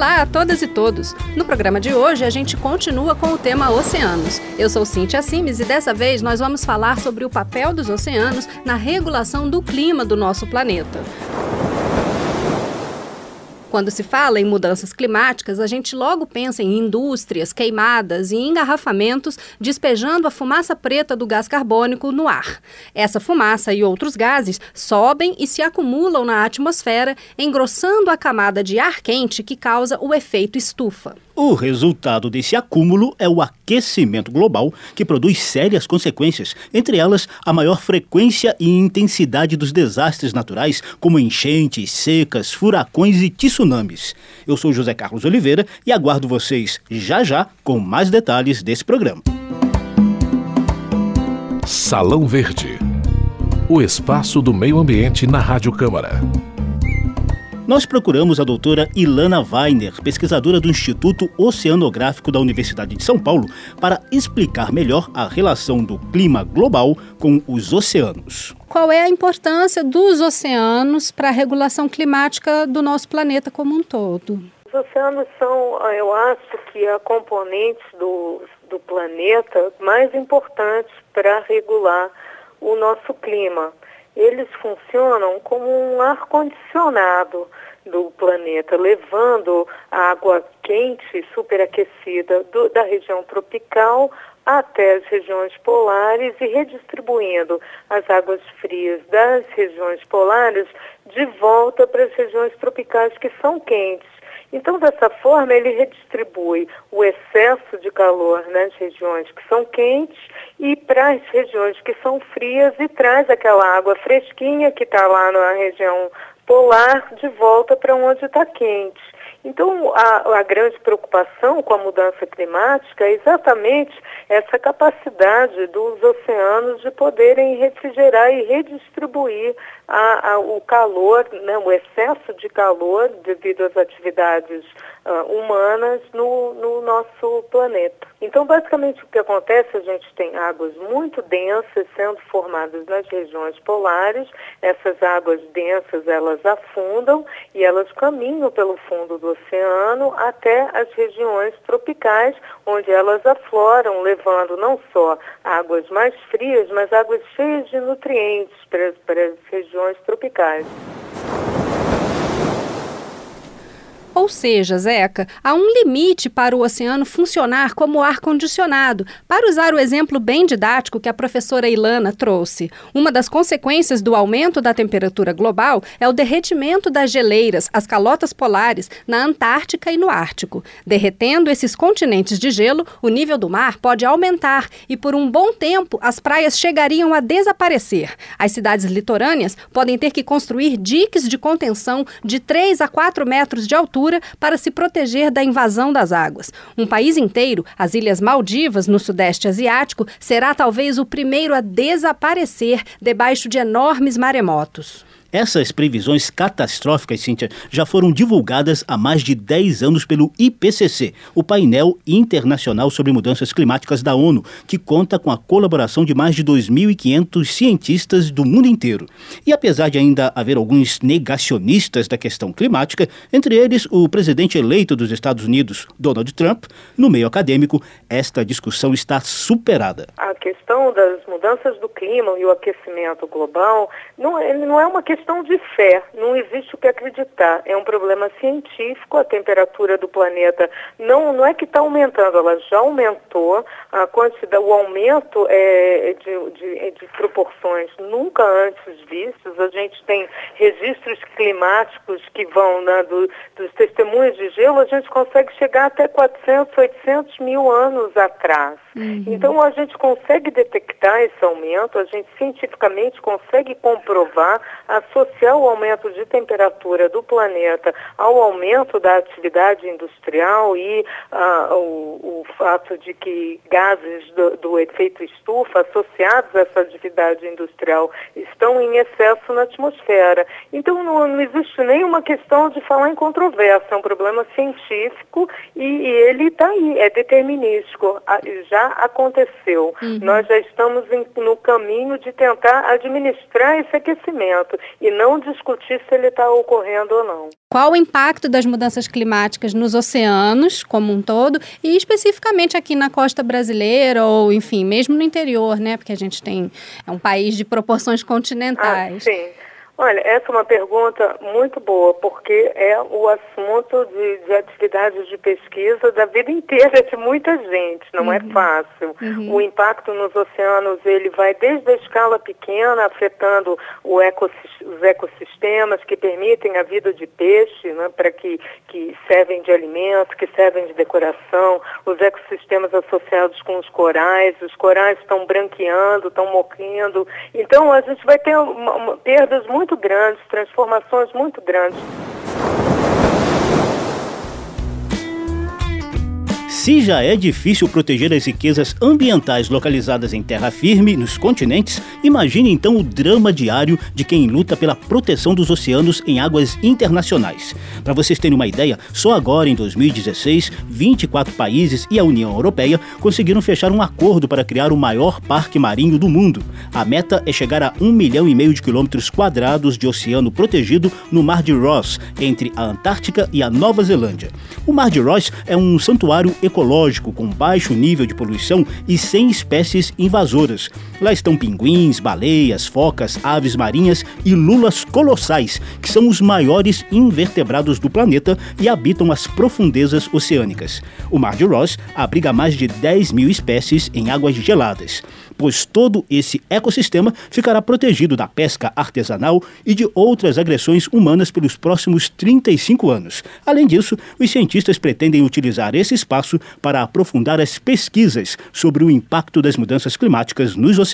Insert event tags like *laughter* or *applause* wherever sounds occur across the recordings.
Olá a todas e todos! No programa de hoje a gente continua com o tema oceanos. Eu sou Cintia Simes e dessa vez nós vamos falar sobre o papel dos oceanos na regulação do clima do nosso planeta. Quando se fala em mudanças climáticas, a gente logo pensa em indústrias, queimadas e engarrafamentos despejando a fumaça preta do gás carbônico no ar. Essa fumaça e outros gases sobem e se acumulam na atmosfera, engrossando a camada de ar quente que causa o efeito estufa. O resultado desse acúmulo é o aquecimento global, que produz sérias consequências, entre elas a maior frequência e intensidade dos desastres naturais, como enchentes, secas, furacões e tsunamis. Eu sou José Carlos Oliveira e aguardo vocês já já com mais detalhes desse programa. Salão Verde o espaço do meio ambiente na Rádio Câmara. Nós procuramos a doutora Ilana Weiner, pesquisadora do Instituto Oceanográfico da Universidade de São Paulo, para explicar melhor a relação do clima global com os oceanos. Qual é a importância dos oceanos para a regulação climática do nosso planeta como um todo? Os oceanos são, eu acho que, a componente do, do planeta mais importante para regular o nosso clima eles funcionam como um ar-condicionado do planeta, levando a água quente, superaquecida do, da região tropical até as regiões polares e redistribuindo as águas frias das regiões polares de volta para as regiões tropicais que são quentes. Então, dessa forma, ele redistribui o excesso de calor nas regiões que são quentes e para as regiões que são frias e traz aquela água fresquinha que está lá na região polar de volta para onde está quente. Então, a, a, grande preocupação com a mudança climática é exatamente essa capacidade dos oceanos de poderem refrigerar e redistribuir a, a, o calor, né, o excesso de calor devido às atividades uh, humanas no, no nosso planeta. Então, basicamente, o que acontece, a gente tem águas muito densas sendo formadas nas regiões polares. Essas águas densas, elas afundam e elas caminham pelo fundo do oceano até as regiões tropicais, onde elas afloram, levando não só águas mais frias, mas águas cheias de nutrientes para, para as regiões tropicais. Ou seja, Zeca, há um limite para o oceano funcionar como ar-condicionado, para usar o exemplo bem didático que a professora Ilana trouxe. Uma das consequências do aumento da temperatura global é o derretimento das geleiras, as calotas polares, na Antártica e no Ártico. Derretendo esses continentes de gelo, o nível do mar pode aumentar e, por um bom tempo, as praias chegariam a desaparecer. As cidades litorâneas podem ter que construir diques de contenção de 3 a 4 metros de altura para se proteger da invasão das águas. Um país inteiro, as Ilhas Maldivas, no Sudeste Asiático, será talvez o primeiro a desaparecer debaixo de enormes maremotos. Essas previsões catastróficas, Cíntia, já foram divulgadas há mais de 10 anos pelo IPCC, o painel internacional sobre mudanças climáticas da ONU, que conta com a colaboração de mais de 2.500 cientistas do mundo inteiro. E apesar de ainda haver alguns negacionistas da questão climática, entre eles o presidente eleito dos Estados Unidos, Donald Trump, no meio acadêmico, esta discussão está superada. A questão das mudanças do clima e o aquecimento global não é, não é uma questão questão de fé, não existe o que acreditar. É um problema científico, a temperatura do planeta não, não é que está aumentando, ela já aumentou, a quantidade, o aumento é de, de, de proporções nunca antes vistas. A gente tem registros climáticos que vão né, do, dos testemunhos de gelo, a gente consegue chegar até 400, 800 mil anos atrás. Uhum. Então a gente consegue detectar esse aumento, a gente cientificamente consegue comprovar, associar o aumento de temperatura do planeta ao aumento da atividade industrial e uh, o, o, fato de que gases do, do, efeito estufa associados a essa atividade industrial estão em excesso na atmosfera. Então não, não existe nenhuma questão de falar em controvérsia, é um problema científico e, e ele está aí, é determinístico. Já já aconteceu. Uhum. Nós já estamos em, no caminho de tentar administrar esse aquecimento. E não discutir se ele está ocorrendo ou não. Qual o impacto das mudanças climáticas nos oceanos como um todo e especificamente aqui na costa brasileira ou, enfim, mesmo no interior, né? Porque a gente tem é um país de proporções continentais. Ah, sim. Olha, essa é uma pergunta muito boa, porque é o assunto de, de atividades de pesquisa da vida inteira de muita gente, não é uhum. é fácil. Uhum. O impacto nos oceanos, ele vai desde a escala pequena, afetando os ecossistemas que permitem a vida de peixe, né, para que, que servem de alimento, que servem de decoração, os ecossistemas associados com os corais, os corais estão branqueando, estão morrendo. Então, a gente vai ter uma, uma, perdas muito muito grandes, transformações muito grandes. Se já é difícil proteger as riquezas ambientais localizadas em terra firme nos continentes, imagine então o drama diário de quem luta pela proteção dos oceanos em águas internacionais. Para vocês terem uma ideia, só agora em 2016, 24 países e a União Europeia conseguiram fechar um acordo para criar o maior parque marinho do mundo. A meta é chegar a um milhão e meio de quilômetros quadrados de oceano protegido no Mar de Ross, entre a Antártica e a Nova Zelândia. O Mar de Ross é um santuário ecológico com baixo nível de poluição e sem espécies invasoras. Lá estão pinguins, baleias, focas, aves marinhas e lulas colossais, que são os maiores invertebrados do planeta e habitam as profundezas oceânicas. O Mar de Ross abriga mais de 10 mil espécies em águas geladas pois todo esse ecossistema ficará protegido da pesca artesanal e de outras agressões humanas pelos próximos 35 anos. Além disso, os cientistas pretendem utilizar esse espaço para aprofundar as pesquisas sobre o impacto das mudanças climáticas nos oceanos.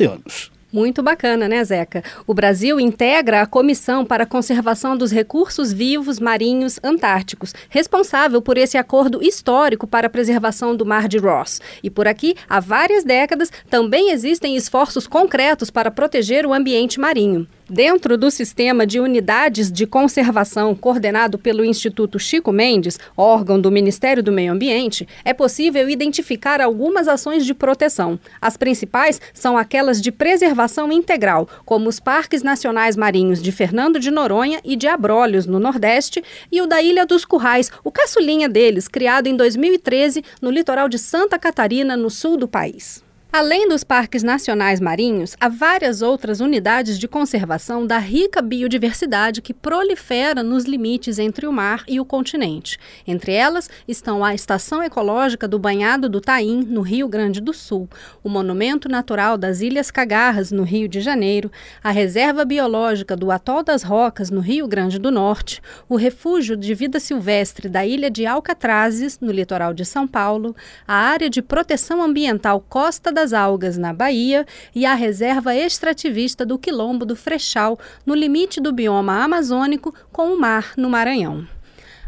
Muito bacana, né, Zeca? O Brasil integra a Comissão para a Conservação dos Recursos Vivos Marinhos Antárticos, responsável por esse acordo histórico para a preservação do Mar de Ross. E por aqui, há várias décadas, também existem esforços concretos para proteger o ambiente marinho. Dentro do sistema de unidades de conservação coordenado pelo Instituto Chico Mendes, órgão do Ministério do Meio Ambiente, é possível identificar algumas ações de proteção. As principais são aquelas de preservação integral, como os Parques Nacionais Marinhos de Fernando de Noronha e de Abrolhos, no Nordeste, e o da Ilha dos Currais, o caçulinha deles, criado em 2013 no litoral de Santa Catarina, no sul do país. Além dos parques nacionais marinhos, há várias outras unidades de conservação da rica biodiversidade que prolifera nos limites entre o mar e o continente. Entre elas estão a Estação Ecológica do Banhado do Taim, no Rio Grande do Sul, o Monumento Natural das Ilhas Cagarras, no Rio de Janeiro, a Reserva Biológica do Atol das Rocas, no Rio Grande do Norte, o Refúgio de Vida Silvestre da Ilha de Alcatrazes, no litoral de São Paulo, a Área de Proteção Ambiental Costa das algas na Bahia e a reserva extrativista do Quilombo do Frechal, no limite do bioma amazônico com o mar no Maranhão.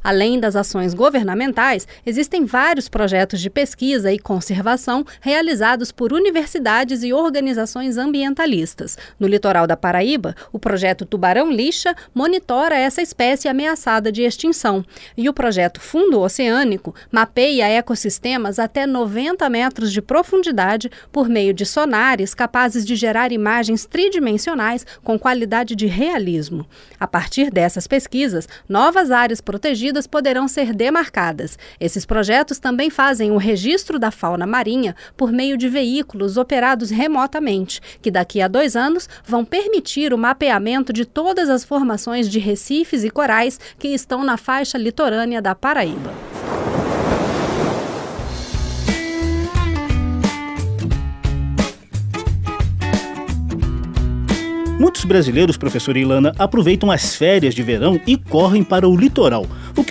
Além das ações governamentais, existem vários projetos de pesquisa e conservação realizados por universidades e organizações ambientalistas. No litoral da Paraíba, o projeto Tubarão Lixa monitora essa espécie ameaçada de extinção. E o projeto Fundo Oceânico mapeia ecossistemas até 90 metros de profundidade por meio de sonares capazes de gerar imagens tridimensionais com qualidade de realismo. A partir dessas pesquisas, novas áreas protegidas protegidas poderão ser demarcadas. Esses projetos também fazem o registro da fauna marinha por meio de veículos operados remotamente, que daqui a dois anos vão permitir o mapeamento de todas as formações de recifes e corais que estão na faixa litorânea da Paraíba. Muitos brasileiros, professor Ilana, aproveitam as férias de verão e correm para o litoral.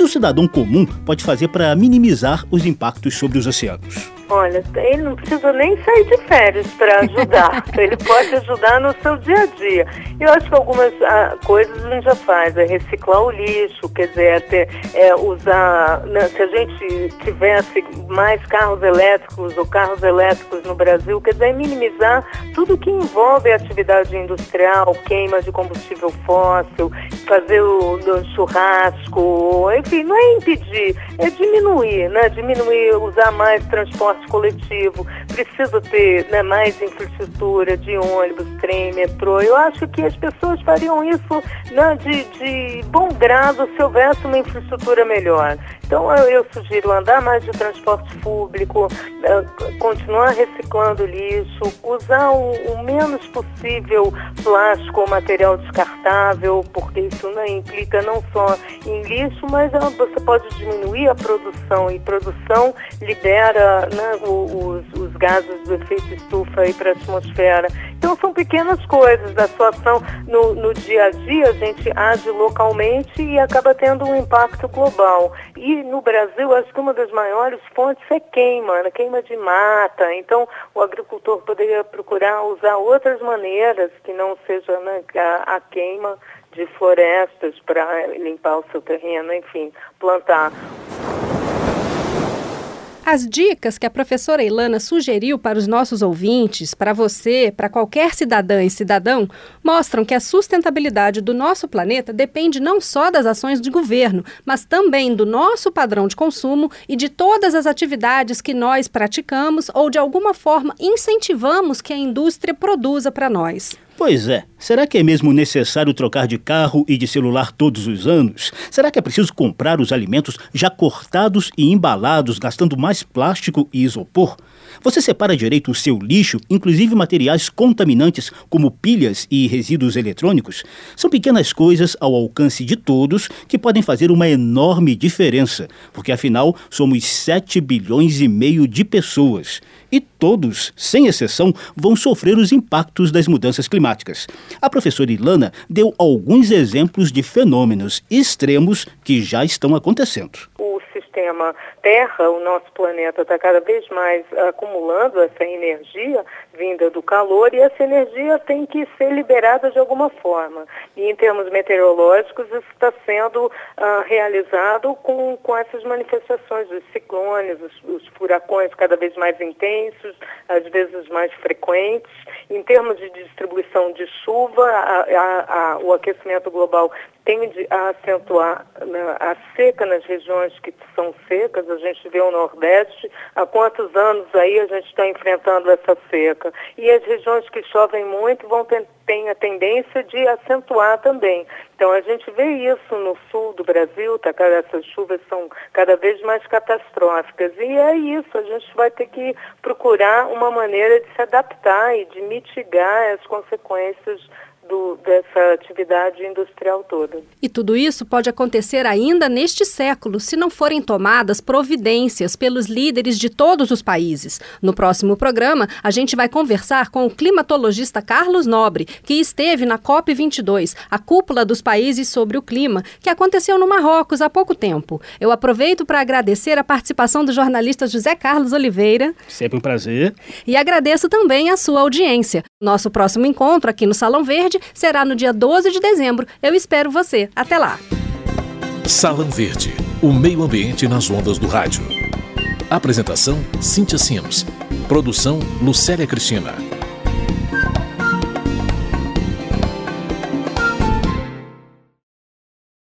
O cidadão comum pode fazer para minimizar os impactos sobre os oceanos? Olha, ele não precisa nem sair de férias para ajudar. *laughs* ele pode ajudar no seu dia a dia. Eu acho que algumas ah, coisas a gente já faz, é reciclar o lixo, quer dizer, é ter, é usar. Né, se a gente tivesse mais carros elétricos ou carros elétricos no Brasil, quer dizer, é minimizar tudo que envolve a atividade industrial, queima de combustível fóssil, fazer o churrasco, enfim, não é impedir, é diminuir, né? Diminuir, usar mais transporte transporte coletivo, precisa ter né, mais infraestrutura de ônibus, trem, metrô. Eu acho que as pessoas fariam isso né, de, de bom grado se houvesse uma infraestrutura melhor. Então eu, sugiro andar mais de transporte público, uh, continuar reciclando lixo, usar o, o, menos possível plástico ou material descartável, porque isso né, implica não só em lixo, mas uh, você pode diminuir a produção e produção libera né, os, gases do efeito estufa para a atmosfera. Então são pequenas coisas da sua ação no, no dia a dia, a gente age localmente e acaba tendo um impacto global. E no Brasil, acho que uma das maiores fontes é queima, né? queima de mata. Então, o agricultor poderia procurar usar outras maneiras que não seja né, a, a queima de florestas para limpar o seu terreno, enfim, plantar. As dicas que a professora Ilana sugeriu para os nossos ouvintes, para você, para qualquer cidadã e cidadão, mostram que a sustentabilidade do nosso planeta depende não só das ações de governo, mas também do nosso padrão de consumo e de todas as atividades que nós praticamos ou de alguma forma incentivamos que a indústria produza para nós. Pois é. Será que é mesmo necessário trocar de carro e de celular todos os anos? Será que é preciso comprar os alimentos já cortados e embalados, gastando mais plástico e isopor? Você separa direito o seu lixo, inclusive materiais contaminantes como pilhas e resíduos eletrônicos? São pequenas coisas ao alcance de todos que podem fazer uma enorme diferença, porque afinal somos 7 bilhões e meio de pessoas e todos, sem exceção, vão sofrer os impactos das mudanças climáticas. A professora Ilana deu alguns exemplos de fenômenos extremos que já estão acontecendo. O sistema Terra, o nosso planeta está cada vez mais acumulando essa energia vinda do calor e essa energia tem que ser liberada de alguma forma. E em termos meteorológicos, isso está sendo uh, realizado com, com essas manifestações dos ciclones, os, os furacões cada vez mais intensos, às vezes mais frequentes. Em termos de distribuição de chuva, a, a, a, o aquecimento global tende a acentuar né, a seca nas regiões que são secas. A gente vê o Nordeste, há quantos anos aí a gente está enfrentando essa seca. E as regiões que chovem muito vão ter, tem a tendência de acentuar também. Então a gente vê isso no sul do Brasil, tá, essas chuvas são cada vez mais catastróficas. E é isso, a gente vai ter que procurar uma maneira de se adaptar e de mitigar as consequências do, dessa atividade industrial toda. E tudo isso pode acontecer ainda neste século, se não forem tomadas providências pelos líderes de todos os países. No próximo programa, a gente vai conversar com o climatologista Carlos Nobre, que esteve na COP22, a cúpula dos países sobre o clima, que aconteceu no Marrocos há pouco tempo. Eu aproveito para agradecer a participação do jornalista José Carlos Oliveira. Sempre um prazer. E agradeço também a sua audiência. Nosso próximo encontro aqui no Salão Verde Verde será no dia 12 de dezembro. Eu espero você. Até lá. Salão Verde, o meio ambiente nas ondas do rádio. Apresentação: Cíntia Sims. Produção: Lucélia Cristina.